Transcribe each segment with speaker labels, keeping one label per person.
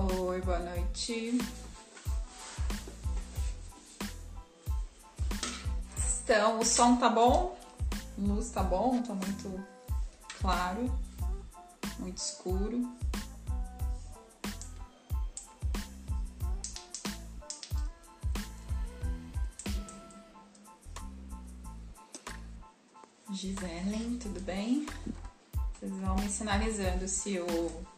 Speaker 1: Oi, boa noite. Então, o som tá bom? Luz tá bom? Tá muito claro, muito escuro. Giselen, tudo bem? Vocês vão me sinalizando se o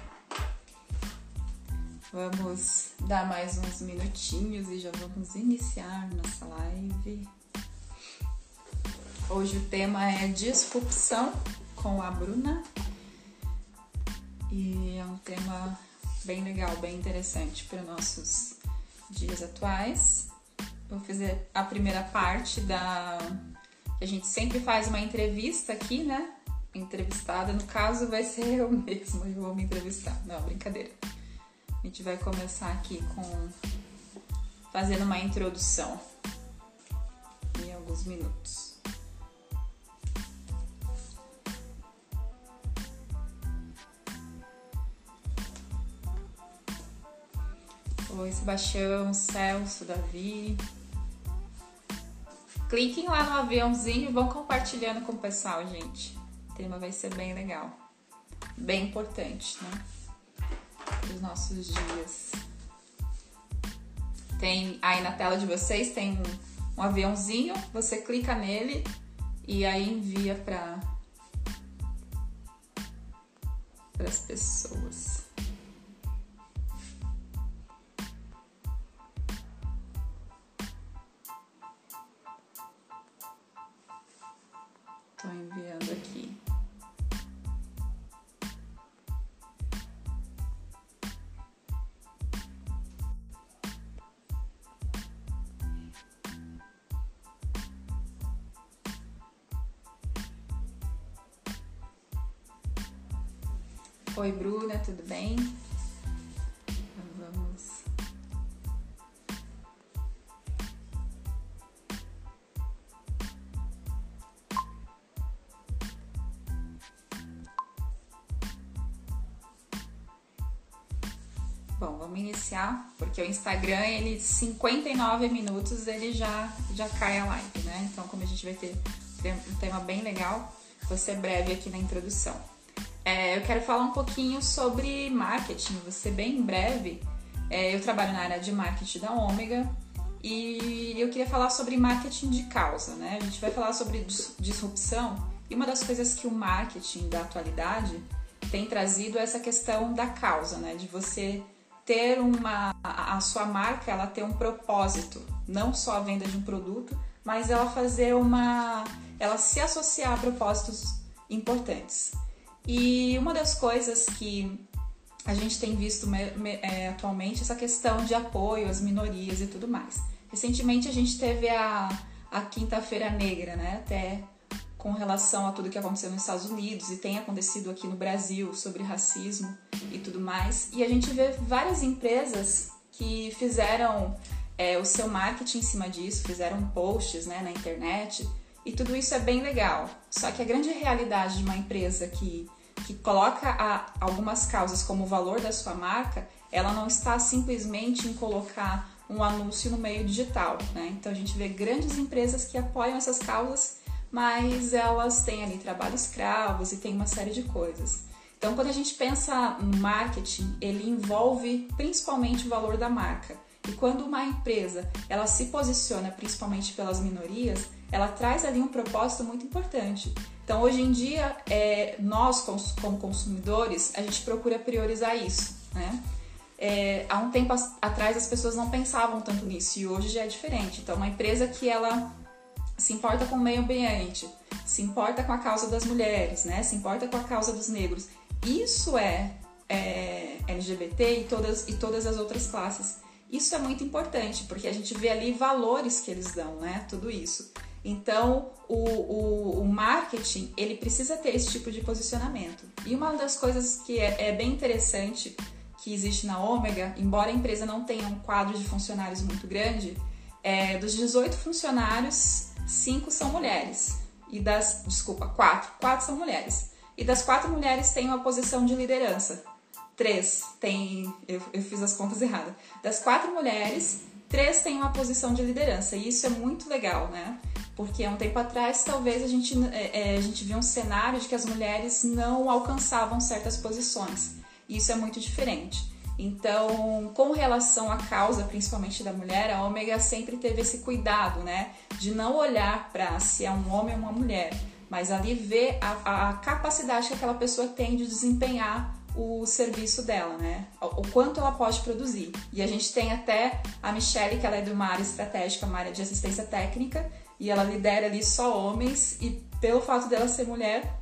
Speaker 1: Vamos dar mais uns minutinhos e já vamos iniciar nossa live. Hoje o tema é disrupção com a Bruna. E é um tema bem legal, bem interessante para nossos dias atuais. Vou fazer a primeira parte da. A gente sempre faz uma entrevista aqui, né? entrevistada. No caso, vai ser eu mesma que vou me entrevistar. Não, brincadeira. A gente vai começar aqui com fazendo uma introdução em alguns minutos. Oi, Sebastião, Celso, Davi. Cliquem lá no aviãozinho e vão compartilhando com o pessoal, gente. O tema vai ser bem legal, bem importante, né? Para os nossos dias. Tem aí na tela de vocês tem um, um aviãozinho, você clica nele e aí envia para as pessoas. Oi, Bruna, tudo bem? Vamos. Bom, vamos iniciar, porque o Instagram, ele 59 minutos, ele já já cai a live, né? Então, como a gente vai ter um tema bem legal, vou ser breve aqui na introdução. É, eu quero falar um pouquinho sobre marketing, ser bem breve. É, eu trabalho na área de marketing da Ômega e eu queria falar sobre marketing de causa, né? A gente vai falar sobre disrupção e uma das coisas que o marketing da atualidade tem trazido é essa questão da causa, né? De você ter uma a sua marca, ela ter um propósito, não só a venda de um produto, mas ela fazer uma ela se associar a propósitos importantes. E uma das coisas que a gente tem visto é, atualmente essa questão de apoio às minorias e tudo mais. Recentemente a gente teve a, a Quinta-feira Negra, né? Até com relação a tudo que aconteceu nos Estados Unidos e tem acontecido aqui no Brasil sobre racismo e tudo mais. E a gente vê várias empresas que fizeram é, o seu marketing em cima disso, fizeram posts né, na internet e tudo isso é bem legal. Só que a grande realidade de uma empresa que, que coloca a, algumas causas como valor da sua marca, ela não está simplesmente em colocar um anúncio no meio digital. Né? Então a gente vê grandes empresas que apoiam essas causas, mas elas têm ali trabalho escravos e tem uma série de coisas. Então quando a gente pensa no marketing, ele envolve principalmente o valor da marca. E quando uma empresa ela se posiciona principalmente pelas minorias, ela traz ali um propósito muito importante. Então, hoje em dia, é, nós, como consumidores, a gente procura priorizar isso, né? É, há um tempo atrás as pessoas não pensavam tanto nisso e hoje já é diferente. Então, uma empresa que ela se importa com o meio ambiente, se importa com a causa das mulheres, né? Se importa com a causa dos negros. Isso é, é, LGBT e todas, e todas as outras classes. Isso é muito importante, porque a gente vê ali valores que eles dão, né? Tudo isso. Então, o, o, o, marketing, ele precisa ter esse tipo de posicionamento. E uma das coisas que é, é bem interessante que existe na Ômega, embora a empresa não tenha um quadro de funcionários muito grande, é, dos 18 funcionários, 5 são mulheres. E das, desculpa, 4, 4 são mulheres. E das quatro mulheres tem uma posição de liderança. Três tem, eu, eu fiz as contas erradas. Das quatro mulheres, três têm uma posição de liderança. E isso é muito legal, né? Porque um tempo atrás, talvez a gente, é, é, a gente viu um cenário de que as mulheres não alcançavam certas posições. E isso é muito diferente. Então, com relação à causa, principalmente da mulher, a Ômega sempre teve esse cuidado, né? De não olhar para se é um homem ou uma mulher, mas ali ver a, a capacidade que aquela pessoa tem de desempenhar o serviço dela, né? O quanto ela pode produzir. E a gente tem até a Michelle, que ela é de uma área estratégica, uma área de assistência técnica, e ela lidera ali só homens, e pelo fato dela ser mulher,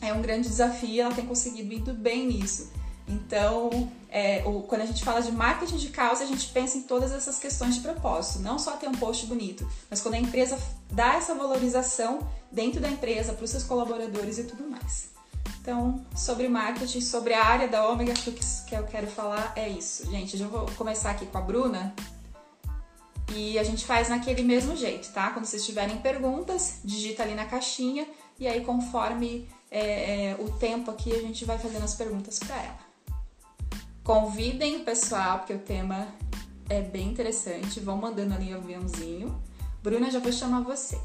Speaker 1: é um grande desafio, ela tem conseguido muito bem nisso. Então, é, o, quando a gente fala de marketing de causa, a gente pensa em todas essas questões de propósito, não só ter um post bonito, mas quando a empresa dá essa valorização dentro da empresa para os seus colaboradores e tudo mais. Então, sobre marketing, sobre a área da Ômega, que, que eu quero falar é isso. Gente, eu já vou começar aqui com a Bruna. E a gente faz naquele mesmo jeito, tá? Quando vocês tiverem perguntas, digita ali na caixinha e aí conforme é, é, o tempo aqui a gente vai fazendo as perguntas para ela. Convidem o pessoal, porque o tema é bem interessante. Vão mandando ali o aviãozinho. Bruna, já vou chamar você.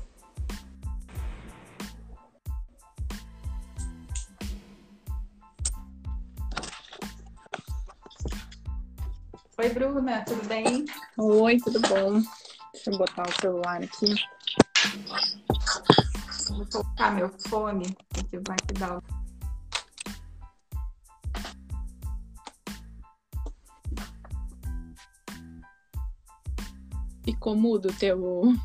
Speaker 1: Oi, Bruna, tudo bem?
Speaker 2: Oi, tudo bom? Deixa eu botar o celular aqui.
Speaker 1: Vou colocar meu fone, porque vai que dá.
Speaker 2: Ficou mudo o teu.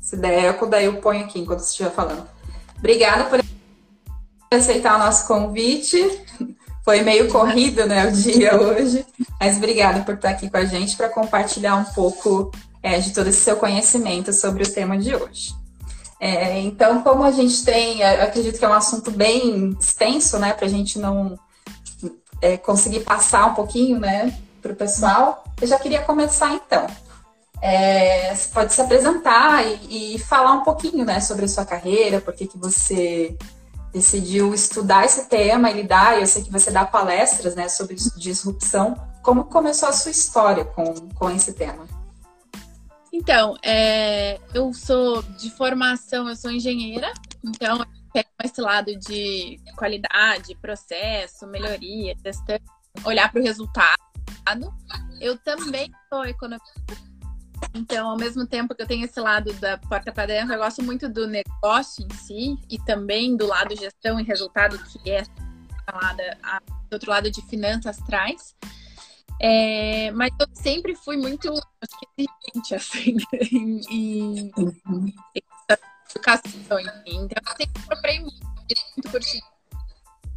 Speaker 1: Se der eco, daí eu ponho aqui enquanto você estiver falando. Obrigada por aceitar o nosso convite. Foi meio corrido, né, o dia hoje, mas obrigada por estar aqui com a gente para compartilhar um pouco é, de todo esse seu conhecimento sobre o tema de hoje. É, então, como a gente tem, acredito que é um assunto bem extenso, né, para a gente não é, conseguir passar um pouquinho, né, para o pessoal, eu já queria começar então. É, você pode se apresentar e, e, falar um pouquinho, né, sobre a sua carreira, por que, que você decidiu estudar esse tema e lidar, eu sei que você dá palestras né, sobre disrupção. Como começou a sua história com, com esse tema?
Speaker 2: Então, é, eu sou de formação, eu sou engenheira, então eu esse lado de qualidade, processo, melhoria, gestão, olhar para o resultado. Eu também sou economista então, ao mesmo tempo que eu tenho esse lado da porta para dentro, eu gosto muito do negócio em si e também do lado gestão e resultado, que é falada do outro lado de finanças traz. É, mas eu sempre fui muito exigente, assim, em, em, em educação. Então, eu sempre procurei muito, muito curtir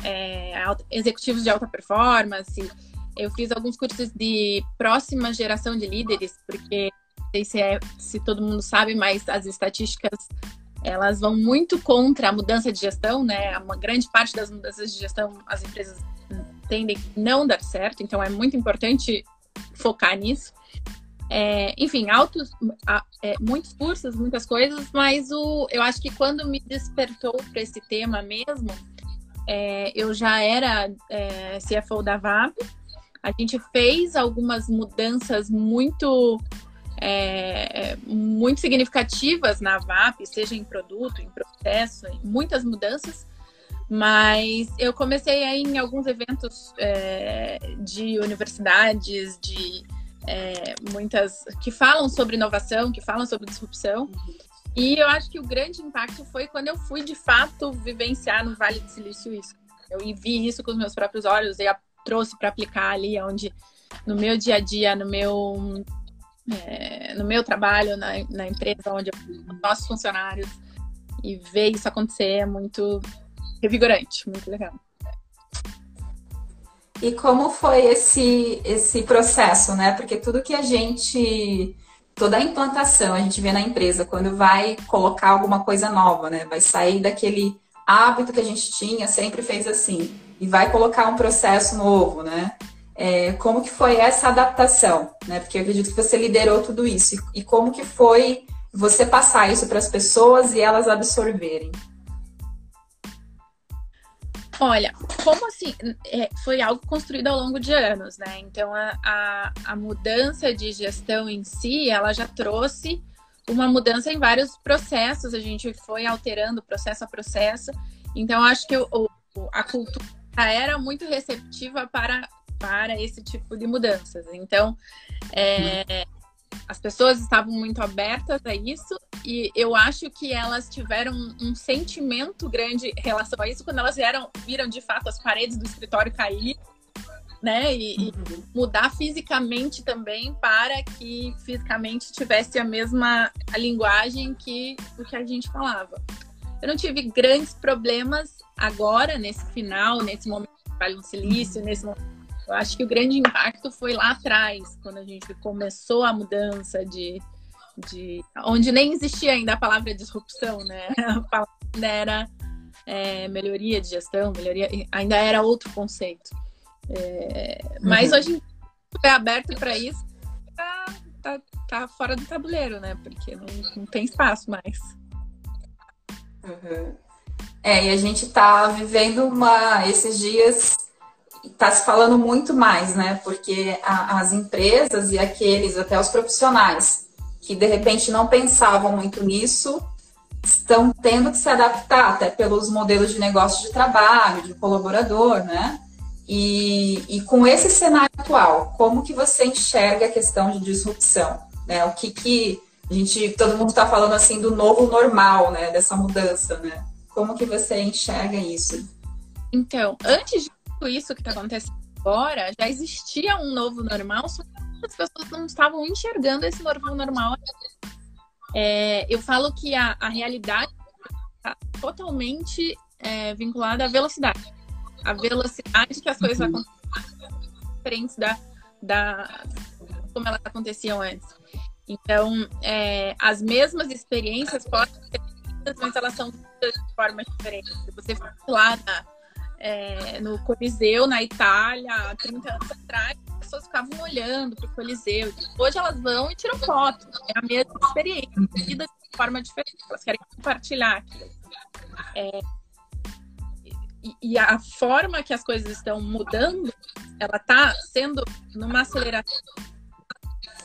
Speaker 2: é, executivos de alta performance. Eu fiz alguns cursos de próxima geração de líderes, porque sei se, é, se todo mundo sabe, mas as estatísticas elas vão muito contra a mudança de gestão, né? Uma grande parte das mudanças de gestão as empresas tendem não dar certo, então é muito importante focar nisso. É, enfim, altos, é, muitos cursos, muitas coisas, mas o, eu acho que quando me despertou para esse tema mesmo, é, eu já era é, CFO da VAP, a gente fez algumas mudanças muito é, muito significativas na VAP, seja em produto, em processo, em muitas mudanças. Mas eu comecei aí em alguns eventos é, de universidades, de é, muitas que falam sobre inovação, que falam sobre disrupção. E eu acho que o grande impacto foi quando eu fui de fato vivenciar no Vale do Silício isso. Eu vi isso com os meus próprios olhos e trouxe para aplicar ali onde no meu dia a dia, no meu é, no meu trabalho, na, na empresa onde eu nossos funcionários, e ver isso acontecer é muito, revigorante, muito legal.
Speaker 1: E como foi esse, esse processo, né? Porque tudo que a gente. Toda a implantação a gente vê na empresa, quando vai colocar alguma coisa nova, né? Vai sair daquele hábito que a gente tinha, sempre fez assim, e vai colocar um processo novo, né? É, como que foi essa adaptação, né? Porque eu acredito que você liderou tudo isso. E como que foi você passar isso para as pessoas e elas absorverem?
Speaker 2: Olha, como assim? É, foi algo construído ao longo de anos, né? Então, a, a, a, mudança de gestão em si, ela já trouxe uma mudança em vários processos. A gente foi alterando processo a processo. Então, acho que o, a cultura era muito receptiva para, para esse tipo de mudanças. Então, é, as pessoas estavam muito abertas a isso e eu acho que elas tiveram um sentimento grande em relação a isso quando elas vieram, viram de fato as paredes do escritório cair, né? E, e uhum. mudar fisicamente também para que fisicamente tivesse a mesma a linguagem que o que a gente falava. Eu não tive grandes problemas agora, nesse final, nesse momento de trabalho no silício, nesse momento eu acho que o grande impacto foi lá atrás, quando a gente começou a mudança de, de onde nem existia ainda a palavra disrupção, né? A palavra era é, melhoria de gestão, melhoria, ainda era outro conceito. É, mas uhum. hoje é aberto para isso, tá, tá, tá, fora do tabuleiro, né? Porque não, não tem espaço mais.
Speaker 1: Uhum. É, e a gente tá vivendo uma esses dias está se falando muito mais, né? Porque a, as empresas e aqueles, até os profissionais, que de repente não pensavam muito nisso, estão tendo que se adaptar, até pelos modelos de negócio de trabalho, de colaborador, né? E, e com esse cenário atual, como que você enxerga a questão de disrupção? Né? O que que a gente, todo mundo está falando assim do novo normal, né? Dessa mudança, né? Como que você enxerga isso?
Speaker 2: Então, antes de isso que está acontecendo agora, já existia um novo normal, só que as pessoas não estavam enxergando esse novo normal. É, eu falo que a, a realidade está totalmente é, vinculada à velocidade. A velocidade que as coisas uhum. acontecem diferentes da, da como elas aconteciam antes. Então, é, as mesmas experiências podem ser mas elas são de formas diferentes. Se você for lá na, é, no Coliseu, na Itália, há 30 anos atrás, as pessoas ficavam olhando para o Coliseu. Hoje elas vão e tiram foto. É a mesma experiência, vida de forma diferente. Elas querem compartilhar aquilo. É, e, e, a forma que as coisas estão mudando, ela está sendo numa aceleração,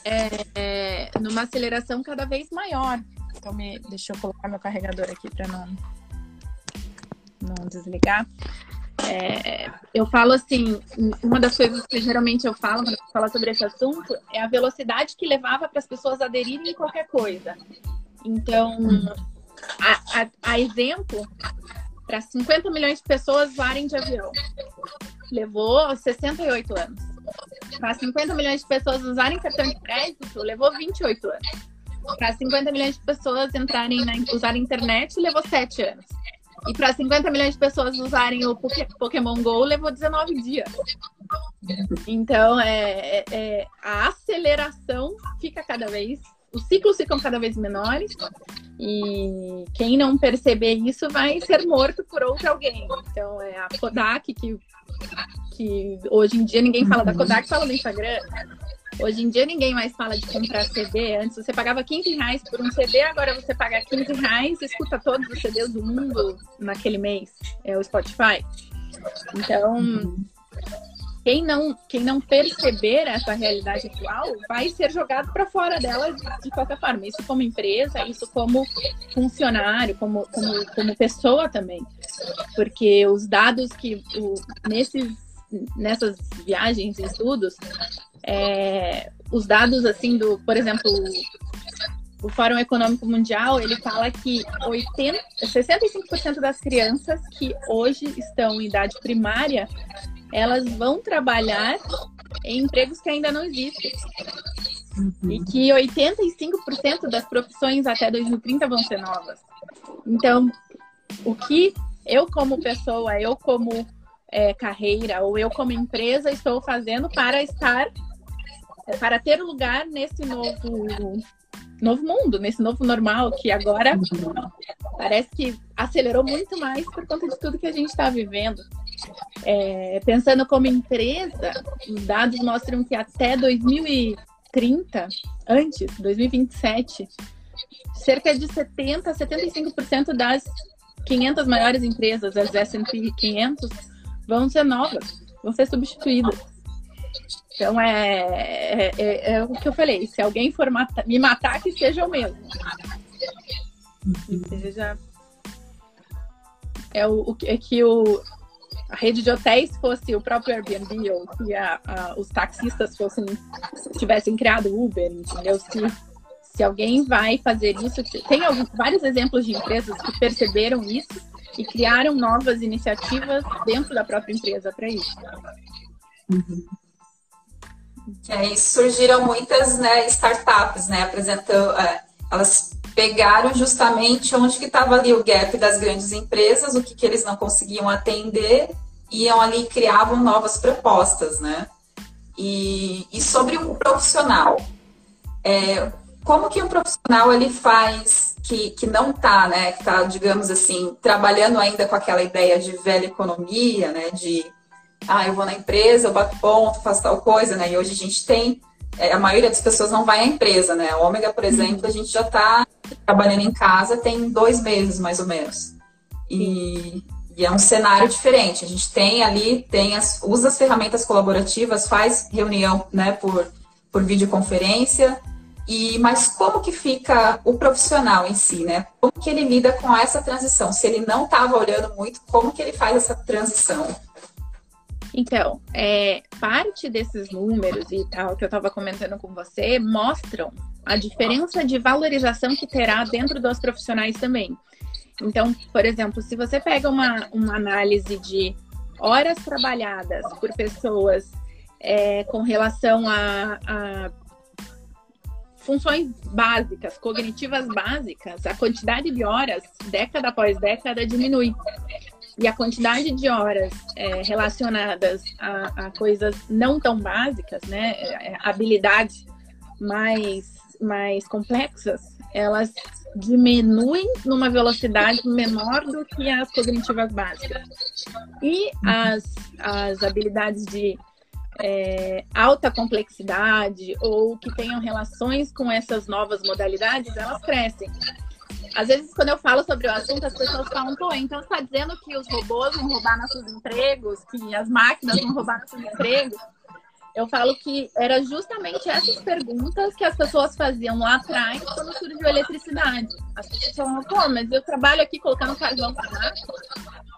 Speaker 2: é, é, numa aceleração cada vez maior. Então, me, deixa eu colocar meu carregador aqui para não, não desligar. É, eu falo assim, uma das coisas que geralmente eu falo quando eu falo sobre esse assunto é a velocidade que levava para as pessoas aderirem em qualquer coisa. Então, a, a, a exemplo, para 50 milhões de pessoas voarem de avião, levou 68 anos. Para 50 milhões de pessoas usarem cartão de crédito, levou 28 anos. Para 50 milhões de pessoas entrarem na, usar a internet, levou 7 anos. E para 50 milhões de pessoas usarem o Pokémon Go, levou 19 dias. Então, é, é, é, a aceleração fica cada vez. Os ciclos ficam cada vez menores. E quem não perceber isso vai ser morto por outro alguém. Então, é a Kodak, que, que hoje em dia ninguém fala da Kodak, fala no Instagram. Hoje em dia ninguém mais fala de comprar CD. Antes você pagava 15 reais por um CD, agora você paga 15 reais e escuta todos os CDs do mundo naquele mês. É o Spotify. Então, quem não, quem não perceber essa realidade atual vai ser jogado para fora dela de, de, qualquer forma. Isso como empresa, isso como funcionário, como, como, como pessoa também. Porque os dados que o, nesses, nessas viagens e estudos, é, os dados assim do, por exemplo, o Fórum Econômico Mundial, ele fala que 80, 65% das crianças que hoje estão em idade primária, elas vão trabalhar em empregos que ainda não existem. Uhum. E que 85% das profissões até 2030 vão ser novas. Então, o que eu como pessoa, eu como é, carreira ou eu como empresa estou fazendo para estar, para ter lugar nesse novo novo mundo, nesse novo normal que agora parece que acelerou muito mais por conta de tudo que a gente está vivendo. É, pensando como empresa, os dados mostram que até 2030, antes, 2027, cerca de 70 a 75% das 500 maiores empresas, as S&P 500, vão ser novas, vão ser substituídas. Então é, é, é, é, o que eu falei. Se alguém for mata, me matar, que seja o mesmo. Que seja. É, o, é que o, a rede de hotéis fosse o próprio Airbnb ou que a, a, os taxistas fossem tivessem criado Uber, entendeu? Se, se alguém vai fazer isso, tem alguns, vários exemplos de empresas que perceberam isso e criaram novas iniciativas dentro da própria empresa para isso.
Speaker 1: Uhum. Que aí surgiram muitas né, startups, né? Apresentando, é, elas pegaram justamente onde que estava ali o gap das grandes empresas, o que, que eles não conseguiam atender, iam ali e criavam novas propostas, né? E, e sobre o profissional, é, como que um profissional ele faz que, que não está, né, que está, digamos assim, trabalhando ainda com aquela ideia de velha economia, né, de ah, eu vou na empresa, eu bato ponto, faço tal coisa, né? E hoje a gente tem, é, a maioria das pessoas não vai à empresa, né? A Ômega, por exemplo, a gente já está trabalhando em casa tem dois meses, mais ou menos. E, e, é um cenário diferente. A gente tem ali, tem as, usa as ferramentas colaborativas, faz reunião, né, por, por videoconferência. E, mas como que fica o profissional em si, né? Como que ele lida com essa transição? Se ele não estava olhando muito, como que ele faz essa transição?
Speaker 2: Então, é, parte desses números e tal que eu estava comentando com você mostram a diferença de valorização que terá dentro dos profissionais também. Então, por exemplo, se você pega uma, uma análise de horas trabalhadas por pessoas é, com relação a, a funções básicas, cognitivas básicas, a quantidade de horas, década após década, diminui e a quantidade de horas é, relacionadas a, a, coisas não tão básicas, né, é, habilidades mais, mais complexas, elas diminuem numa velocidade menor do que as cognitivas básicas. E as, as habilidades de é, alta complexidade ou que tenham relações com essas novas modalidades, elas crescem. Às vezes, quando eu falo sobre o assunto, as pessoas falam, pô, então está dizendo que os robôs vão roubar nossos empregos, que as máquinas vão roubar nossos empregos? Eu falo que era justamente essas perguntas que as pessoas faziam lá atrás quando surgiu a eletricidade. As pessoas falavam, pô, mas eu trabalho aqui colocando carvão para.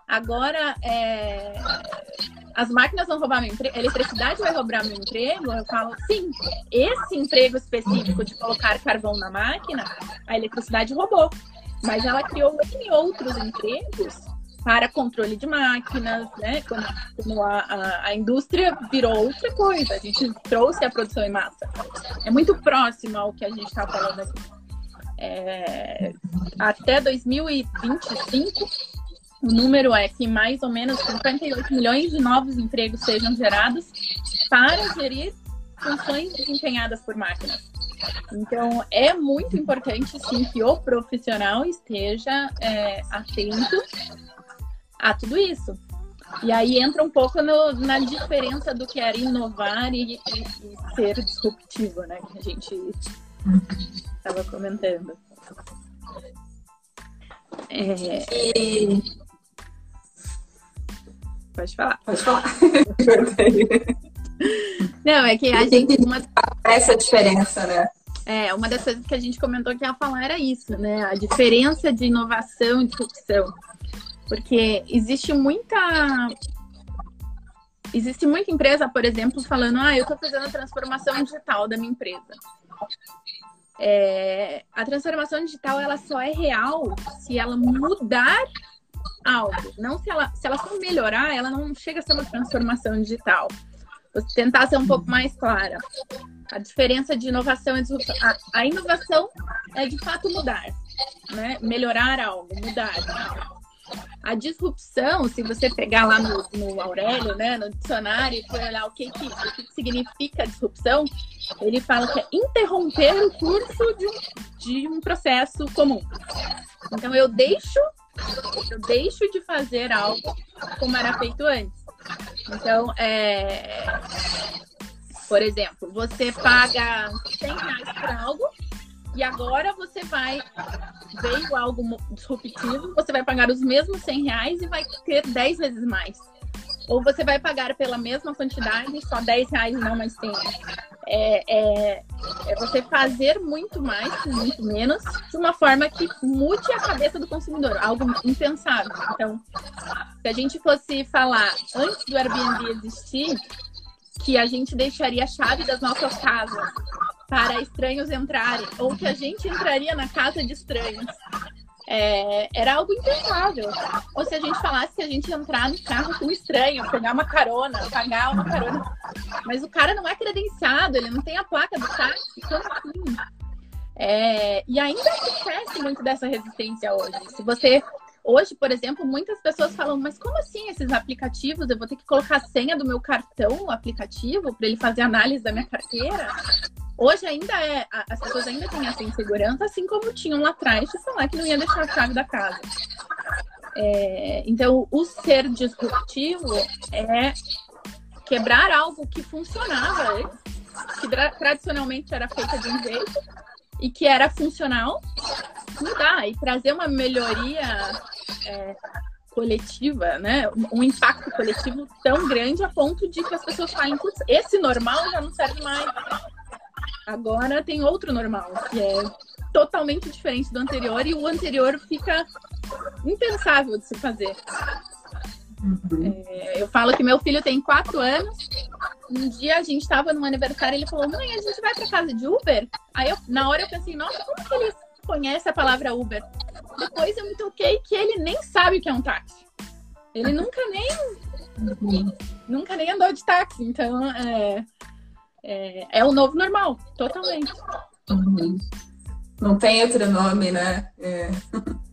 Speaker 2: Agora, é... as máquinas vão roubar meu emprego, a eletricidade vai roubar meu emprego? Eu falo, sim, esse emprego específico de colocar carvão na máquina, a eletricidade roubou. Mas ela criou outros empregos para controle de máquinas, né? Quando, quando a, a, a, indústria virou outra coisa, a gente trouxe a produção em massa. É muito próximo ao que a gente está falando aqui. É, até 2025, o número é que mais ou menos 58 milhões de novos empregos sejam gerados para gerir funções desempenhadas por máquinas. Então, é muito importante, sim, que o profissional esteja é, atento a tudo isso. E aí entra um pouco no, na diferença do que era inovar e, e, e ser disruptivo, né? Que a gente estava comentando. É... E... Pode falar.
Speaker 1: Pode falar.
Speaker 2: Não, é que a gente. Uma...
Speaker 1: Essa diferença, né?
Speaker 2: É, uma das coisas que a gente comentou que ia falar era isso, né? A diferença de inovação e disrupção. Porque existe muita. Existe muita empresa, por exemplo, falando: ah, eu estou fazendo a transformação digital da minha empresa. É, a transformação digital ela só é real se ela mudar algo. Não se ela, se ela só melhorar, ela não chega a ser uma transformação digital. Você tentar ser um pouco mais clara. A diferença de inovação e disrupção. A, a inovação é de fato mudar, né? Melhorar algo, mudar. A disrupção, se você pegar lá no, no Aurélio, né, no dicionário, e for olhar o que, que, o que significa disrupção, ele fala que é interromper o curso de um, de um processo comum. Então eu deixo, eu deixo de fazer algo como era feito antes. Então, é, por exemplo, você paga 100 reais por algo e agora você vai, veio algo disruptivo, você vai pagar os mesmos 100 reais e vai ter 10 vezes mais. Ou você vai pagar pela mesma quantidade, só 10 reais não mais 100. É, é, é você fazer muito mais com muito menos, de uma forma que mude a cabeça do consumidor, algo impensável. Então, se a gente fosse falar antes do Airbnb existir, que a gente deixaria a chave das nossas casas para estranhos entrarem, ou que a gente entraria na casa de estranhos. É, era algo impensável. Ou se a gente falasse que a gente entrar no carro com um estranho, pegar uma carona, pagar uma carona. Mas o cara não é credenciado, ele não tem a placa do táxi, como assim? É, e ainda acontece muito dessa resistência hoje. Se você Hoje, por exemplo, muitas pessoas falam, mas como assim esses aplicativos? Eu vou ter que colocar a senha do meu cartão no aplicativo para ele fazer análise da minha carteira? Hoje ainda é, as pessoas ainda têm essa insegurança, assim como tinham lá atrás de falar que não ia deixar a chave da casa. É, então, o ser disruptivo é quebrar algo que funcionava que tradicionalmente era feita de um jeito e que era funcional, mudar e trazer uma melhoria é, coletiva, né? Um impacto coletivo tão grande a ponto de que as pessoas falem, putz, esse normal já não serve mais. Agora tem outro normal, que é totalmente diferente do anterior, e o anterior fica impensável de se fazer. Uhum. É, eu falo que meu filho tem quatro anos. Um dia a gente estava num aniversário e ele falou: Mãe, a gente vai para casa de Uber? Aí eu, na hora eu pensei: Nossa, como que ele conhece a palavra Uber? Depois eu me toquei que ele nem sabe o que é um táxi. Ele nunca nem. Uhum. Nunca nem andou de táxi. Então, é, é, é o novo normal, totalmente.
Speaker 1: Uhum. Não tem outro nome, né? É.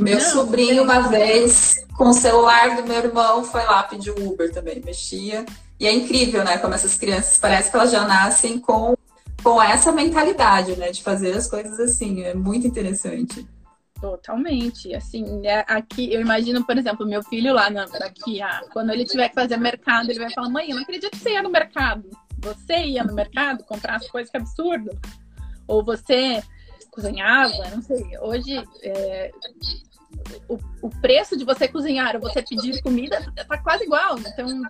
Speaker 1: Meu não, sobrinho, uma vez, com o celular do meu irmão, foi lá pedir Uber também, mexia. E é incrível, né? Como essas crianças, parece que elas já nascem com, com essa mentalidade, né? De fazer as coisas assim. É muito interessante.
Speaker 2: Totalmente. Assim, é, aqui, eu imagino, por exemplo, meu filho lá na, aqui, ah, quando ele tiver que fazer mercado, ele vai falar: mãe, eu não acredito que você ia no mercado. Você ia no mercado comprar as coisas que absurdo. Ou você cozinhava, não sei. Hoje, é, o, o preço de você cozinhar ou você pedir comida tá quase igual. Então,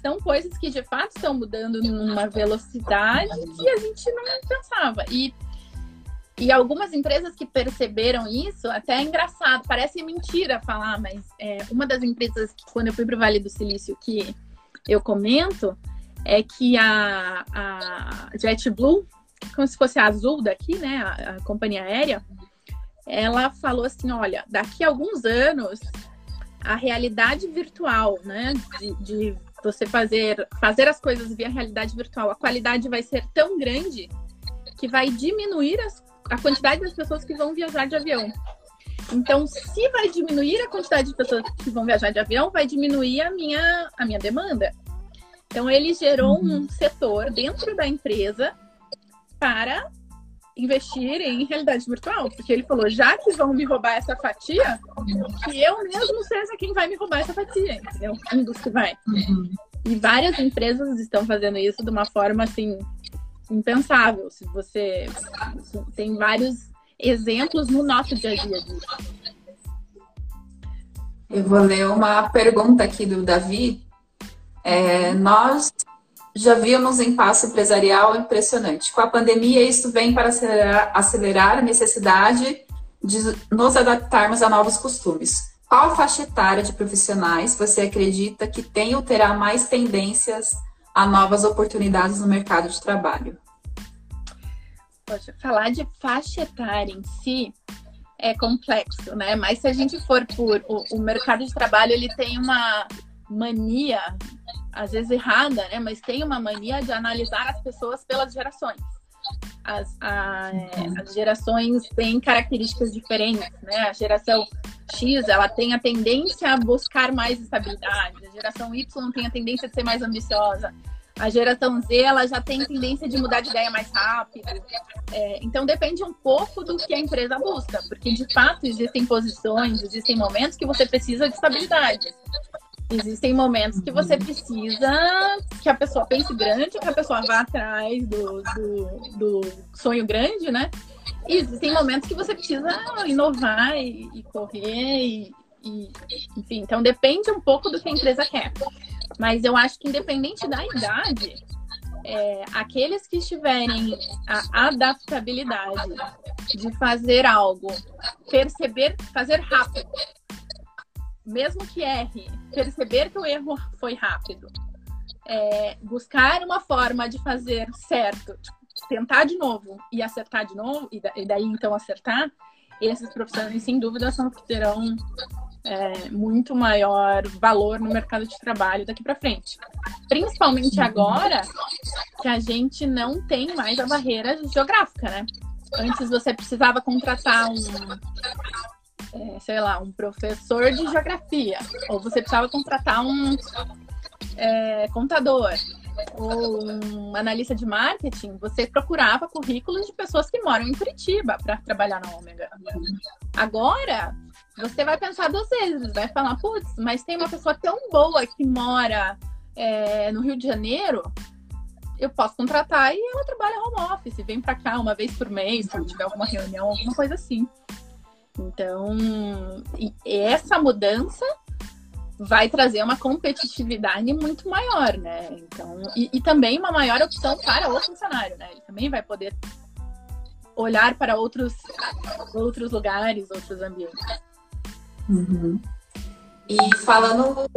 Speaker 2: são coisas que de fato estão mudando numa velocidade que a gente não pensava. E, e algumas empresas que perceberam isso, até é engraçado, parece mentira falar, mas é, uma das empresas que, quando eu fui para o Vale do Silício, que eu comento, é que a, a JetBlue, como se fosse a Azul daqui, né, a, a companhia aérea, ela falou assim: olha, daqui a alguns anos, a realidade virtual, né, de, de você fazer, fazer as coisas via realidade virtual, a qualidade vai ser tão grande que vai diminuir as, a quantidade das pessoas que vão viajar de avião. Então, se vai diminuir a quantidade de pessoas que vão viajar de avião, vai diminuir a minha, a minha demanda. Então, ele gerou um uhum. setor dentro da empresa para investir em realidade virtual, porque ele falou, já que vão me roubar essa fatia, que eu mesmo seja quem vai me roubar essa fatia, entendeu? Um dos que vai. Uhum. E várias empresas estão fazendo isso de uma forma assim impensável. Se você tem vários exemplos no nosso dia a dia disso.
Speaker 1: Eu vou ler uma pergunta aqui do Davi. É, nós já víamos um impasse empresarial impressionante. Com a pandemia, isso vem para acelerar, acelerar a necessidade de nos adaptarmos a novos costumes. Qual faixa etária de profissionais você acredita que tem ou terá mais tendências a novas oportunidades no mercado de trabalho?
Speaker 2: Poxa, falar de faixa etária em si é complexo, né? Mas se a gente for por o, o mercado de trabalho, ele tem uma mania às vezes errada, né? Mas tem uma mania de analisar as pessoas pelas gerações. as, a, as gerações têm características diferentes, né? A geração X, ela tem a tendência a buscar mais estabilidade. A geração Y tem a tendência de ser mais ambiciosa. A geração Z, ela já tem tendência de mudar de ideia mais rápido. É, então, depende um pouco do que a empresa busca. Porque, de fato, existem posições, existem momentos que você precisa de estabilidade. Existem momentos que você precisa que a pessoa pense grande, que a pessoa vá atrás do, do, do sonho grande, né? E existem momentos que você precisa inovar e, e correr e, e, enfim, então depende um pouco do que a empresa quer. Mas eu acho que independente da idade, é, aqueles que tiverem a adaptabilidade de fazer algo, perceber, fazer rápido, mesmo que erre, perceber que o erro foi rápido, é, buscar uma forma de fazer certo, tipo, tentar de novo e acertar de novo, e, daí então acertar, esses profissionais, sem dúvida, são que terão é, muito maior valor no mercado de trabalho daqui para frente. Principalmente agora que a gente não tem mais a barreira geográfica, né? Antes você precisava contratar um, é, sei lá, um professor de geografia, ou você precisava contratar um é, contador ou um analista de marketing, você procurava currículos de pessoas que moram em Curitiba para trabalhar na Ômega. Agora, você vai pensar duas vezes, vai falar, putz, mas tem uma pessoa tão boa que mora é, no Rio de Janeiro, eu posso contratar e ela trabalha home office, vem para cá uma vez por mês, quando tiver alguma reunião, alguma coisa assim. Então, essa mudança vai trazer uma competitividade muito maior, né? Então, e, e, também uma maior opção para o funcionário, né? Ele também vai poder olhar para outros, outros lugares, outros ambientes.
Speaker 1: Uhum. E falando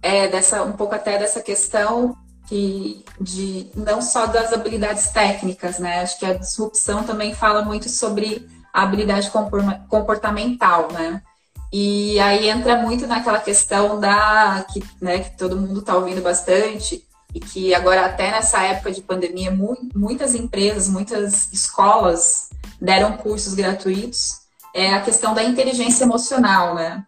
Speaker 1: é, dessa um pouco até dessa questão que de não só das habilidades técnicas, né? Acho que a disrupção também fala muito sobre habilidade comportamental, né? E aí entra muito naquela questão da que, né, que todo mundo está ouvindo bastante e que agora até nessa época de pandemia mu muitas empresas, muitas escolas deram cursos gratuitos é a questão da inteligência emocional, né?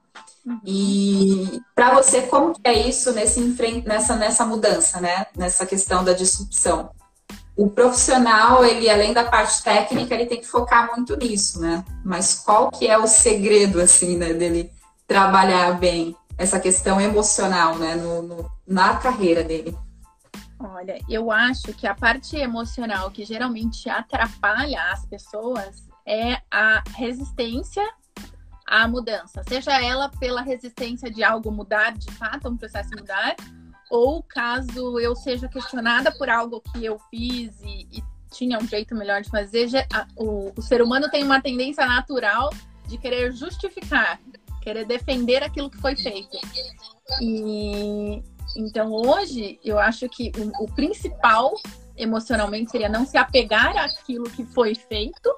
Speaker 1: E para você como que é isso nesse nessa nessa mudança, né? Nessa questão da disrupção? O profissional, ele além da parte técnica, ele tem que focar muito nisso, né? Mas qual que é o segredo, assim, né, dele trabalhar bem essa questão emocional, né, no, no, na carreira dele?
Speaker 2: Olha, eu acho que a parte emocional que geralmente atrapalha as pessoas é a resistência à mudança, seja ela pela resistência de algo mudar, de fato, um processo mudar, ou caso eu seja questionada por algo que eu fiz e, e tinha um jeito melhor de fazer, o, o, ser humano tem uma tendência natural de querer justificar, querer defender aquilo que foi feito. E então hoje eu acho que o, o principal emocionalmente seria não se apegar àquilo que foi feito,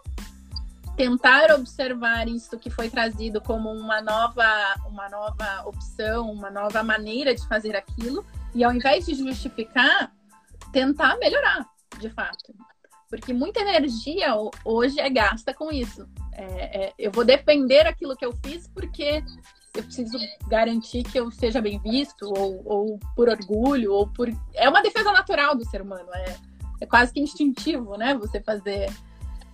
Speaker 2: tentar observar isso que foi trazido como uma nova, uma nova opção, uma nova maneira de fazer aquilo e ao invés de justificar, tentar melhorar, de fato. Porque muita energia hoje é gasta com isso. É, é, eu vou depender daquilo que eu fiz porque eu preciso garantir que eu seja bem visto, ou, ou por orgulho, ou por. É uma defesa natural do ser humano, é, é quase que instintivo, né? Você fazer,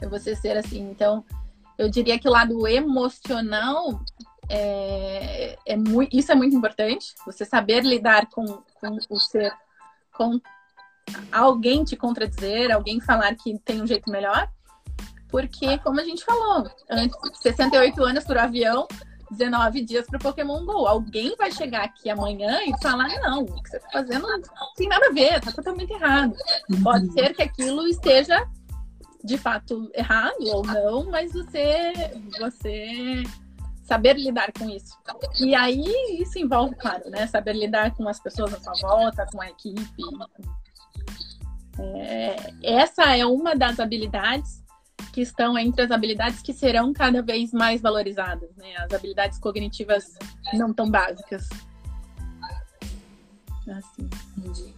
Speaker 2: você ser assim. Então, eu diria que o lado emocional é, é muito, isso é muito importante. Você saber lidar com, com o ser, com alguém te contradizer, alguém falar que tem um jeito melhor. Porque, como a gente falou, antes 68 anos para o avião, 19 dias para o Pokémon GO. Alguém vai chegar aqui amanhã e falar: não, o que você está fazendo não tem nada a ver, está totalmente errado. Pode uhum. ser que aquilo esteja de fato errado ou não, mas você, você saber lidar com isso. E aí isso envolve, claro, né? Saber lidar com as pessoas à sua volta, com a equipe. É, essa é uma das habilidades que estão entre as habilidades que serão cada vez mais valorizadas, né? As habilidades cognitivas não tão básicas.
Speaker 1: Assim. Entendi.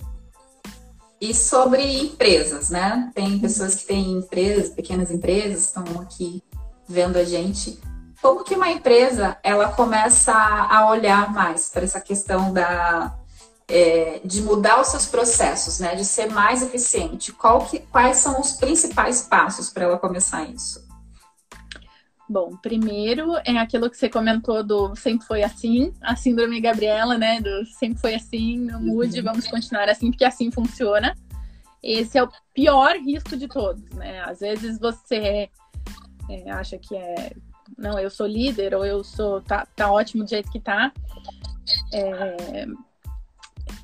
Speaker 1: e sobre empresas, né? Tem pessoas que têm empresas, pequenas empresas, estão aqui vendo a gente. Como que uma empresa ela começa a olhar mais para essa questão da é, de mudar os seus processos, né? De ser mais eficiente. Qual que, quais são os principais passos para ela começar isso?
Speaker 2: Bom, primeiro é aquilo que você comentou do sempre foi assim, a síndrome Gabriela, né? Do sempre foi assim, não mude, uhum. vamos continuar assim, porque assim funciona. Esse é o pior risco de todos, né? Às vezes você é, acha que é, não, eu sou líder ou eu sou, tá, tá ótimo do jeito que tá. É,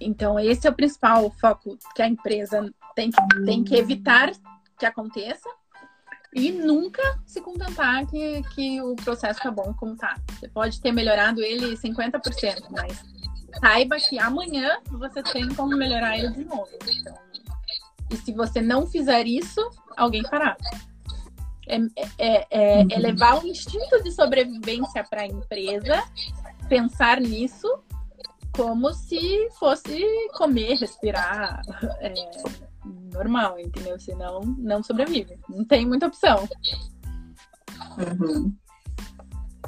Speaker 2: então, esse é o principal foco que a empresa tem que, tem que evitar que aconteça e nunca se contentar que, que o processo tá bom como tá. Você pode ter melhorado ele 50%, mas saiba que amanhã você tem como melhorar ele de novo. Então, e se você não fizer isso, alguém fará. É, é, é, é levar o instinto de sobrevivência para a empresa, pensar nisso como se fosse comer, respirar. É, normal, entendeu? Senão não sobrevive. Não tem muita opção.
Speaker 1: Uhum.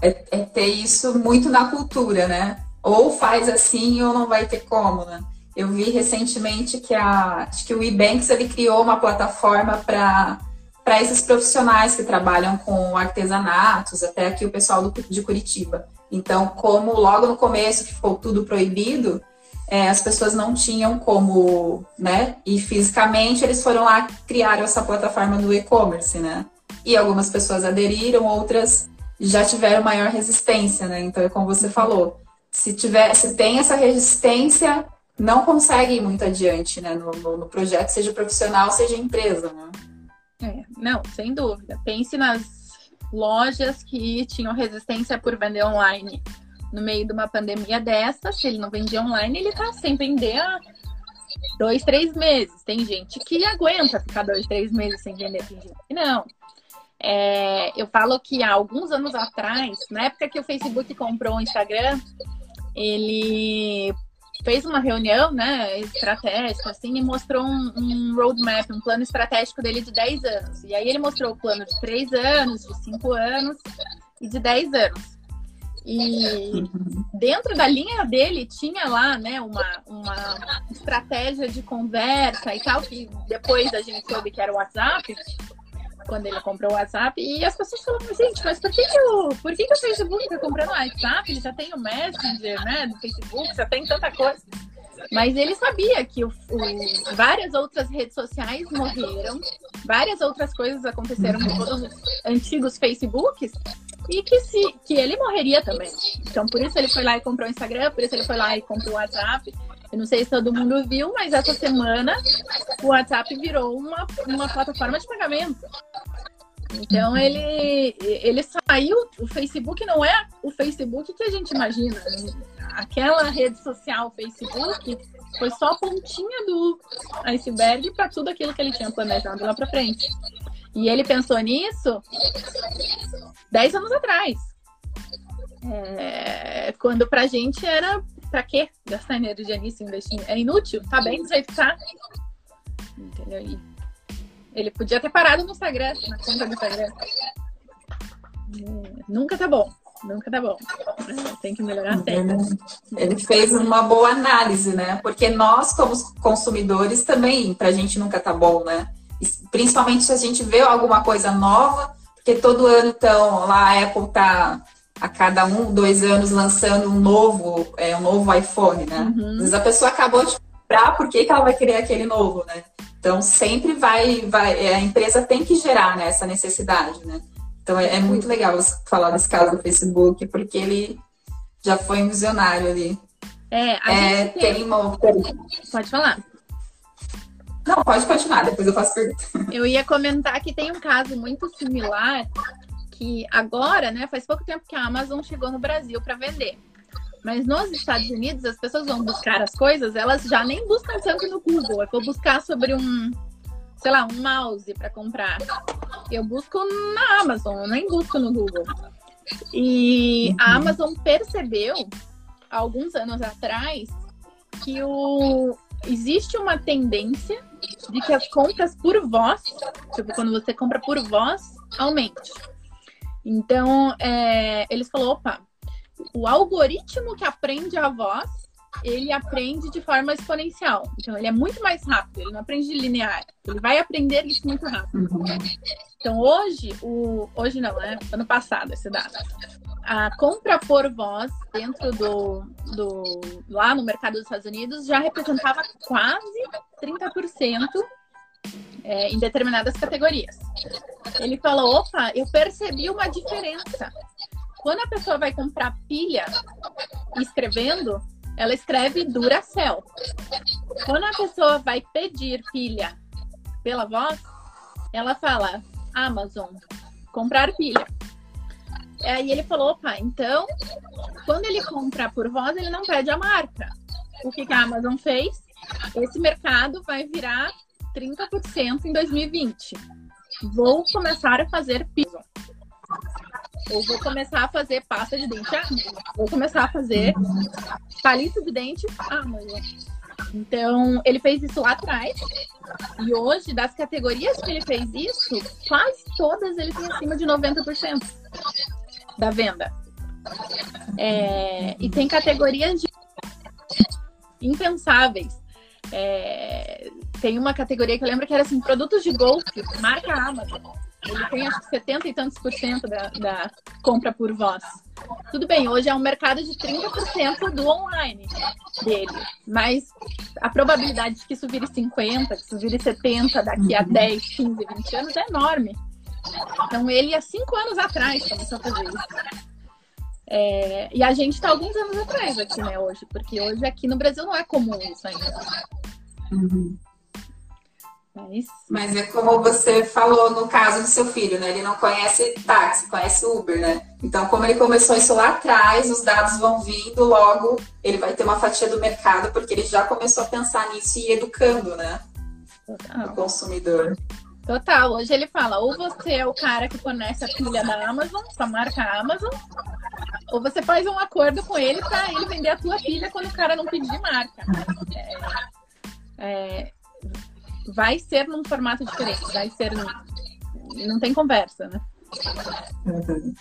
Speaker 1: É, é, ter isso muito na cultura, né? Ou faz assim ou não vai ter como, né? Eu vi recentemente que a acho que o eBanks ele criou uma plataforma para para esses profissionais que trabalham com artesanatos, até aqui o pessoal do, de Curitiba. Então, como logo no começo ficou tudo proibido, é, as pessoas não tinham como, né? E fisicamente eles foram lá criar essa plataforma do e-commerce, né? E algumas pessoas aderiram, outras já tiveram maior resistência, né? Então é como você falou, se tiver, se tem essa resistência, não consegue ir muito adiante, né? No, no, no projeto, seja profissional, seja empresa, né?
Speaker 2: É, não, sem dúvida. Pense nas lojas que tinham resistência por vender online no meio de uma pandemia dessa, se ele não vendia online, ele tá sem vender há dois, três meses. Tem gente que aguenta ficar dois, três meses sem vender, tem gente que não. É, eu falo que há alguns anos atrás, na época que o Facebook comprou o Instagram, ele fez uma reunião né, estratégica assim, e mostrou um, um, roadmap, um plano estratégico dele de 10 anos. E aí ele mostrou o plano de 3 anos, de 5 anos e de 10 anos. E dentro da linha dele tinha lá, né, uma, uma estratégia de conversa e tal, que depois a gente soube que era o WhatsApp, quando ele comprou o WhatsApp, e as pessoas falavam, gente, mas por que, o, por que, que o Facebook está comprando o WhatsApp? Ele já tem o Messenger, né, do Facebook, já tem tanta coisa. Mas ele sabia que o, o, várias outras redes sociais morreram, várias outras coisas aconteceram com todos os antigos Facebooks, e que, se, que ele morreria também. Então, por isso ele foi lá e comprou o Instagram, por isso ele foi lá e comprou o WhatsApp. Eu não sei se todo mundo viu, mas essa semana o WhatsApp virou uma, uma plataforma de pagamento. Então ele, ele saiu. O Facebook não é o Facebook que a gente imagina. Aquela rede social Facebook foi só a pontinha do iceberg para tudo aquilo que ele tinha planejado lá para frente. E ele pensou nisso 10 anos atrás. É, quando pra gente era pra quê gastar energia nisso, investir? É inútil, tá bem do jeito que tá. Entendeu? E ele podia ter parado no Instagram, na conta do Instagram. É, nunca tá bom. Nunca tá bom. Tem que melhorar sempre.
Speaker 1: Ele fez uma boa análise, né? Porque nós, como consumidores, também, pra gente nunca tá bom, né? Principalmente se a gente vê alguma coisa nova, porque todo ano, então, lá a Apple tá a cada um, dois anos lançando um novo, é, um novo iPhone, né? Uhum. Às vezes a pessoa acabou de comprar, por que, que ela vai querer aquele novo, né? Então sempre vai, vai é, a empresa tem que gerar né, essa necessidade, né? Então é, é muito legal falar desse caso do Facebook, porque ele já foi um visionário ali.
Speaker 2: É, a é, tem... tem uma... Pode falar.
Speaker 1: Não, pode continuar, depois eu faço pergunta.
Speaker 2: Eu ia comentar que tem um caso muito similar que agora, né, faz pouco tempo que a Amazon chegou no Brasil para vender. Mas nos Estados Unidos, as pessoas vão buscar as coisas, elas já nem buscam tanto no Google. Eu vou buscar sobre um, sei lá, um mouse para comprar. Eu busco na Amazon, eu nem busco no Google. E a uhum. Amazon percebeu, alguns anos atrás, que o, existe uma tendência de que as compras por voz, tipo, quando você compra por voz, aumente. Então, é, eles falaram, opa, o algoritmo que aprende a voz, ele aprende de forma exponencial. Então, ele é muito mais rápido, ele não aprende linear. Ele vai aprender isso muito rápido. Então, hoje, o, hoje não, né? Ano passado, esse dado. A compra por voz dentro do, do. lá no mercado dos Estados Unidos já representava quase 30% é, em determinadas categorias. Ele falou: opa, eu percebi uma diferença. Quando a pessoa vai comprar pilha escrevendo, ela escreve Duracell. Quando a pessoa vai pedir pilha pela voz, ela fala Amazon, comprar pilha. Aí ele falou, opa, então, quando ele compra por voz, ele não pede a marca. O que, que a Amazon fez? Esse mercado vai virar 30% em 2020. Vou começar a fazer piso. Ou vou começar a fazer pasta de dente Amazon. Vou começar a fazer palito de dente Amazon. Então, ele fez isso lá atrás. E hoje, das categorias que ele fez isso, quase todas ele tem acima de 90% da venda. É, e tem categorias de impensáveis. É, tem uma categoria que eu lembro que era assim, produtos de golfe, marca Amazon. Ele tem acho que 70 e tantos por cento da, da compra por voz. Tudo bem, hoje é um mercado de 30% do online dele, mas a probabilidade de que isso vire 50, que isso vire 70 daqui a 10, 15, 20 anos é enorme. Então ele há cinco anos atrás começou a fazer isso. É, e a gente está alguns anos atrás aqui, né, hoje, porque hoje aqui no Brasil não é comum isso ainda.
Speaker 1: Uhum. Mas... Mas é como você falou no caso do seu filho, né? Ele não conhece táxi, conhece Uber, né? Então, como ele começou isso lá atrás, os dados vão vindo, logo ele vai ter uma fatia do mercado, porque ele já começou a pensar nisso e ir educando, né? Total. O consumidor.
Speaker 2: Total. Hoje ele fala, ou você é o cara que fornece a pilha da Amazon, com a marca Amazon, ou você faz um acordo com ele para ele vender a tua pilha quando o cara não pedir marca. É, é, vai ser num formato diferente, vai ser. Não tem conversa, né?
Speaker 1: Uhum.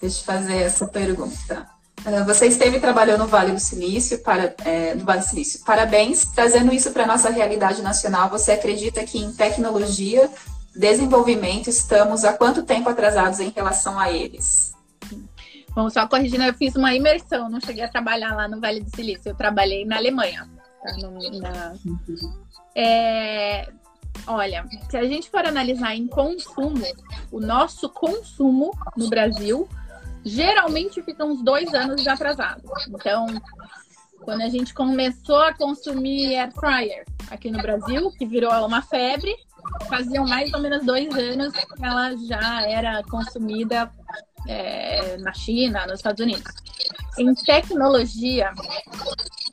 Speaker 1: Deixa eu fazer essa pergunta. Ah, você esteve trabalhando no Vale do Silício, para, é, no Vale do Silício. Parabéns, trazendo isso para a nossa realidade nacional. Você acredita que em tecnologia, desenvolvimento, estamos há quanto tempo atrasados em relação a eles?
Speaker 2: Bom, só corrigindo, eu fiz uma imersão, não cheguei a trabalhar lá no Vale do Silício, eu trabalhei na Alemanha. Tá? No, na, é, olha, se a gente for analisar em consumo, o nosso consumo no Brasil geralmente fica uns dois anos atrasado. Então, quando a gente começou a consumir air fryer aqui no Brasil, que virou uma febre, faziam mais ou menos dois anos que ela já era consumida é, na China, nos Estados Unidos. Em tecnologia,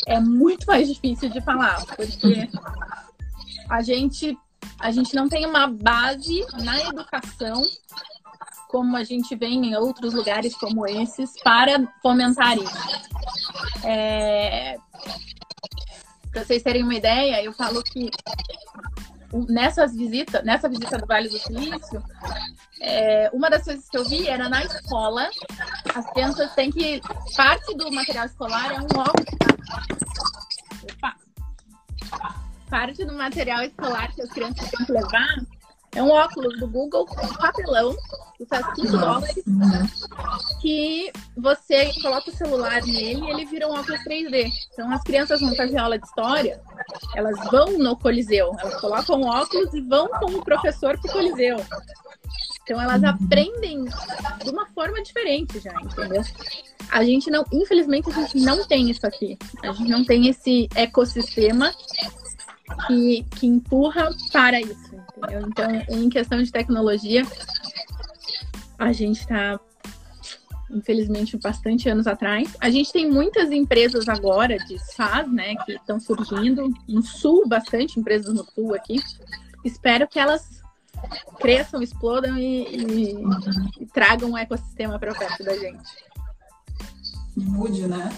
Speaker 2: é muito mais difícil de falar, porque a gente, a gente não tem uma base na educação como a gente vê em outros lugares como esses para fomentar isso. É... Para vocês terem uma ideia, eu falo que nessas visitas, nessa visita do Vale do Silício, é, uma das coisas que eu vi era na escola, as crianças têm que. Parte do material escolar é um óculos. Opa! Parte do material escolar que as crianças têm que levar é um óculos do Google com papelão, custa 5 dólares, que você coloca o celular nele e ele vira um óculos 3D. Então as crianças vão fazer aula de história, elas vão no Coliseu, elas colocam óculos e vão com o professor pro Coliseu. Então elas aprendem de uma forma diferente já, entendeu? A gente não, infelizmente, a gente não tem isso aqui. A gente não tem esse ecossistema que, que empurra para isso, entendeu? Então, em questão de tecnologia, a gente está, infelizmente, bastante anos atrás. A gente tem muitas empresas agora de SaaS, né, que estão surgindo. No Sul, bastante empresas no Sul aqui. Espero que elas cresçam, explodam e, e, e tragam um ecossistema para perto da gente.
Speaker 1: Mude, né?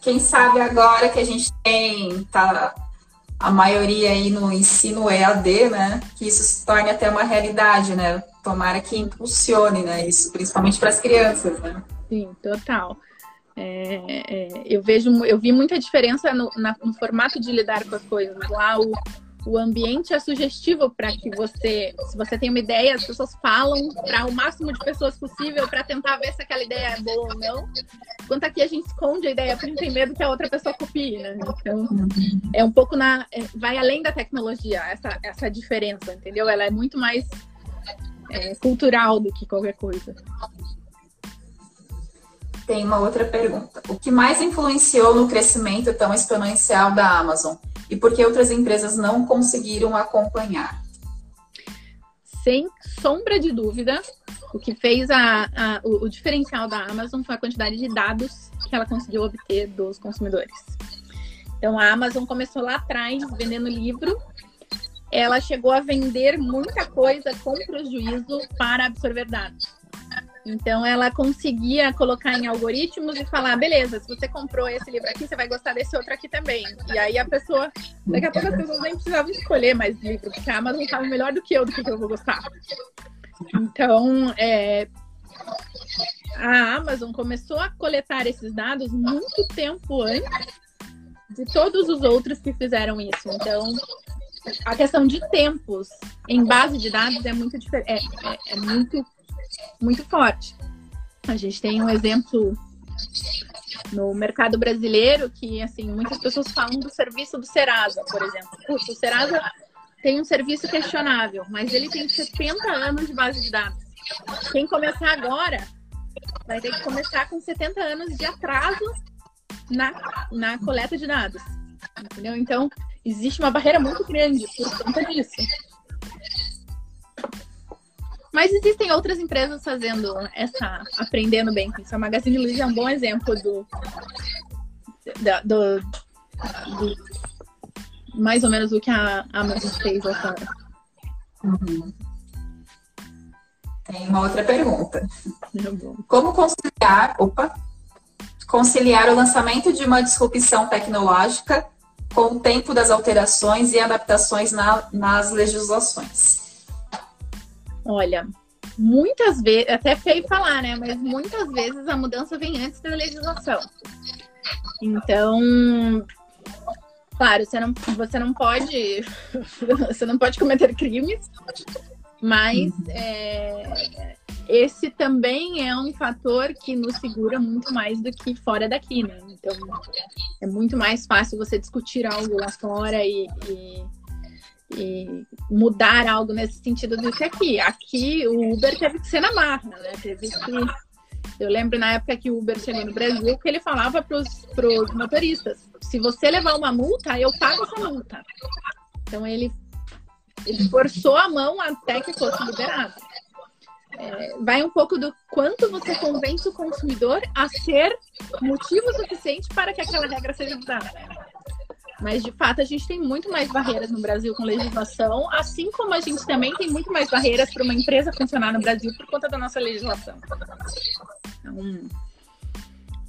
Speaker 1: Quem sabe agora que a gente tem, tá a maioria aí no ensino EAD, né? Que isso se torne até uma realidade, né? Tomara que impulsione, né? Isso, principalmente para as crianças, né?
Speaker 2: Sim, total. É, é, eu vejo, eu vi muita diferença no, na, no formato de lidar com as coisas. Lá o, o ambiente é sugestivo para que você, se você tem uma ideia, as pessoas falam para o máximo de pessoas possível para tentar ver se aquela ideia é boa ou não. Enquanto aqui a gente esconde a ideia porque tem medo que a outra pessoa copie, né? Então, é um pouco na. É, vai além da tecnologia, essa, essa diferença, entendeu? Ela é muito mais é, cultural do que qualquer coisa.
Speaker 1: Tem uma outra pergunta. O que mais influenciou no crescimento tão exponencial da Amazon? E por que outras empresas não conseguiram acompanhar?
Speaker 2: Sem sombra de dúvida, o que fez a, a, o, o diferencial da Amazon foi a quantidade de dados que ela conseguiu obter dos consumidores. Então, a Amazon começou lá atrás vendendo livro. Ela chegou a vender muita coisa com prejuízo para absorver dados. Então ela conseguia colocar em algoritmos e falar, beleza, se você comprou esse livro aqui, você vai gostar desse outro aqui também. E aí a pessoa, daqui a pouco as pessoas nem precisavam escolher mais livro, porque a Amazon estava melhor do que eu, do que eu vou gostar. Então, é, a Amazon começou a coletar esses dados muito tempo antes de todos os outros que fizeram isso. Então, a questão de tempos em base de dados é muito diferente, é, é, é muito muito forte. A gente tem um exemplo no mercado brasileiro que, assim, muitas pessoas falam do serviço do Serasa, por exemplo. Putz, o Serasa tem um serviço questionável, mas ele tem 70 anos de base de dados. Quem começar agora vai ter que começar com 70 anos de atraso na, na coleta de dados. Entendeu? Então, existe uma barreira muito grande por conta disso. Mas existem outras empresas fazendo essa, aprendendo bem com isso. A Magazine Luiza é um bom exemplo do, do, do, do mais ou menos o que a Amazon fez essa.
Speaker 1: Uhum. Tem uma outra pergunta. É Como conciliar, opa, conciliar o lançamento de uma disrupção tecnológica com o tempo das alterações e adaptações na, nas legislações?
Speaker 2: Olha, muitas vezes, até feio falar, né? Mas muitas vezes a mudança vem antes da legislação. Então, claro, você não, você não pode, você não pode cometer crimes, mas é, esse também é um fator que nos segura muito mais do que fora daqui, né? Então, é muito mais fácil você discutir algo lá fora e, e e mudar algo nesse sentido do que aqui. Aqui o Uber teve que ser na marra, né? Teve que. Eu lembro na época que o Uber chegou no Brasil que ele falava para os motoristas: se você levar uma multa, eu pago essa multa. Então ele, ele forçou a mão até que fosse liberado. É, vai um pouco do quanto você convence o consumidor a ser motivo suficiente para que aquela regra seja mudada. Mas, de fato, a gente tem muito mais barreiras no Brasil com legislação, assim como a gente também tem muito mais barreiras para uma empresa funcionar no Brasil por conta da nossa legislação. Então,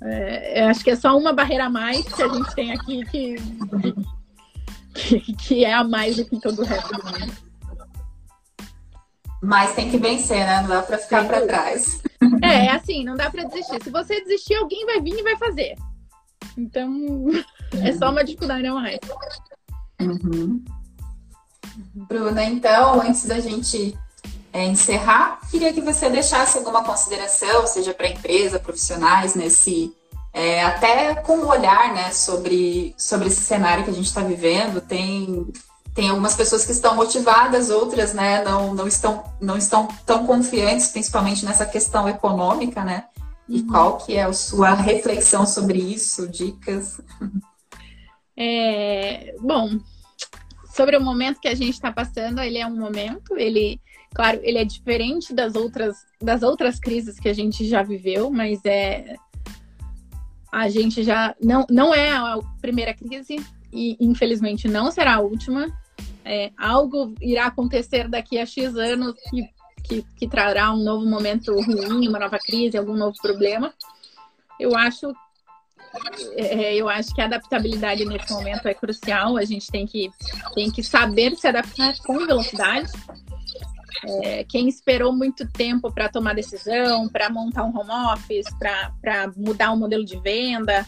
Speaker 2: é, acho que é só uma barreira a mais que a gente tem aqui que, que, que é a mais do que todo o resto do mundo.
Speaker 1: Mas tem que vencer, né? Não dá para ficar para trás.
Speaker 2: É, é assim, não dá para desistir. Se você desistir, alguém vai vir e vai fazer. Então, é só uma dificuldade a mais.
Speaker 1: Uhum. Bruna, então, antes da gente é, encerrar, queria que você deixasse alguma consideração, seja para empresa, profissionais, nesse. É, até com um olhar né, sobre, sobre esse cenário que a gente está vivendo. Tem, tem algumas pessoas que estão motivadas, outras né, não, não, estão, não estão tão confiantes, principalmente nessa questão econômica, né? E uhum. qual que é a sua reflexão sobre isso, dicas?
Speaker 2: É, bom, sobre o momento que a gente está passando, ele é um momento, ele, claro, ele é diferente das outras, das outras crises que a gente já viveu, mas é a gente já não, não é a primeira crise e infelizmente não será a última. É, algo irá acontecer daqui a X anos que, que trará um novo momento ruim, uma nova crise, algum novo problema. Eu acho é, eu acho que a adaptabilidade nesse momento é crucial. A gente tem que, tem que saber se adaptar com velocidade. É, quem esperou muito tempo para tomar decisão, para montar um home office, para mudar o um modelo de venda,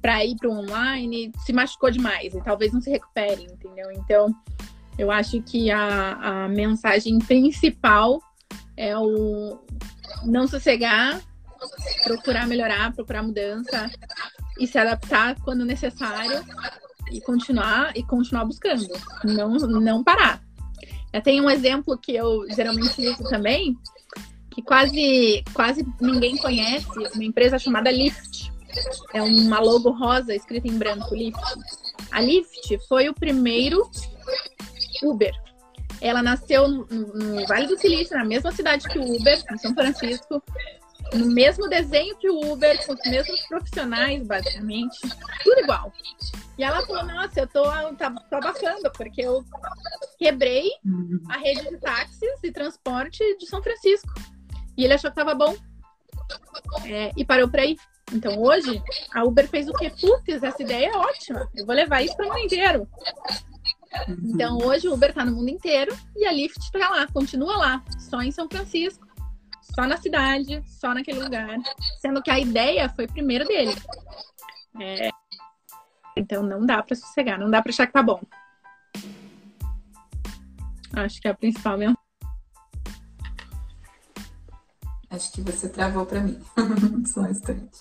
Speaker 2: para ir para o online, se machucou demais e talvez não se recupere, entendeu? Então, eu acho que a, a mensagem principal é o não sossegar, procurar melhorar, procurar mudança e se adaptar quando necessário e continuar e continuar buscando, não não parar. Eu tenho um exemplo que eu geralmente uso também, que quase quase ninguém conhece, uma empresa chamada Lyft. É uma logo rosa escrita em branco, Lyft. A Lyft foi o primeiro Uber. Ela nasceu no, no, Vale do Silício, na mesma cidade que o Uber, em São Francisco, no mesmo desenho que o Uber, com os mesmos profissionais, basicamente, tudo igual. E ela falou: Nossa, eu tô, tá, tô abafando, porque eu quebrei a rede de táxis e transporte de São Francisco. E ele achou que tava bom. É, e parou por aí. Então hoje, a Uber fez o que? Putz, essa ideia é ótima. Eu vou levar isso para o mundo inteiro. Então hoje o Uber está no mundo inteiro e a Lyft está lá, continua lá, só em São Francisco, só na cidade, só naquele lugar, sendo que a ideia foi primeiro dele. É... Então não dá para sossegar, não dá para achar que tá bom. Acho que é a principal mensagem.
Speaker 1: Acho que você travou para mim. Só um instante.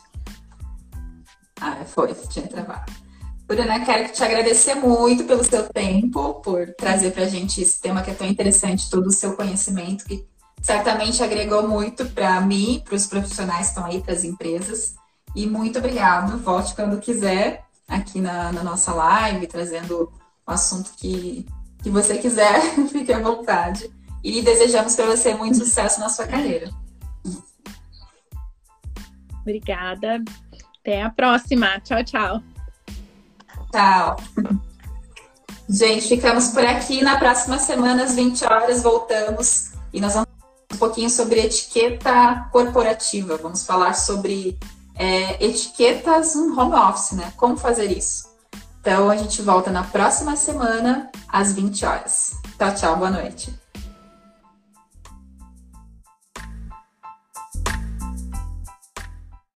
Speaker 1: Ah, foi, tinha travado. Bruna, quero te agradecer muito pelo seu tempo, por trazer para a gente esse tema que é tão interessante, todo o seu conhecimento, que certamente agregou muito para mim, para os profissionais que estão aí, para as empresas. E muito obrigado. Volte quando quiser aqui na, na nossa live, trazendo o assunto que, que você quiser, fique à vontade. E desejamos para você muito sucesso na sua carreira.
Speaker 2: Obrigada. Até a próxima. Tchau, tchau.
Speaker 1: Tchau. Gente, ficamos por aqui. Na próxima semana, às 20 horas, voltamos e nós vamos falar um pouquinho sobre etiqueta corporativa. Vamos falar sobre é, etiquetas no home office, né? Como fazer isso. Então, a gente volta na próxima semana, às 20 horas. Tchau, tchau. Boa noite.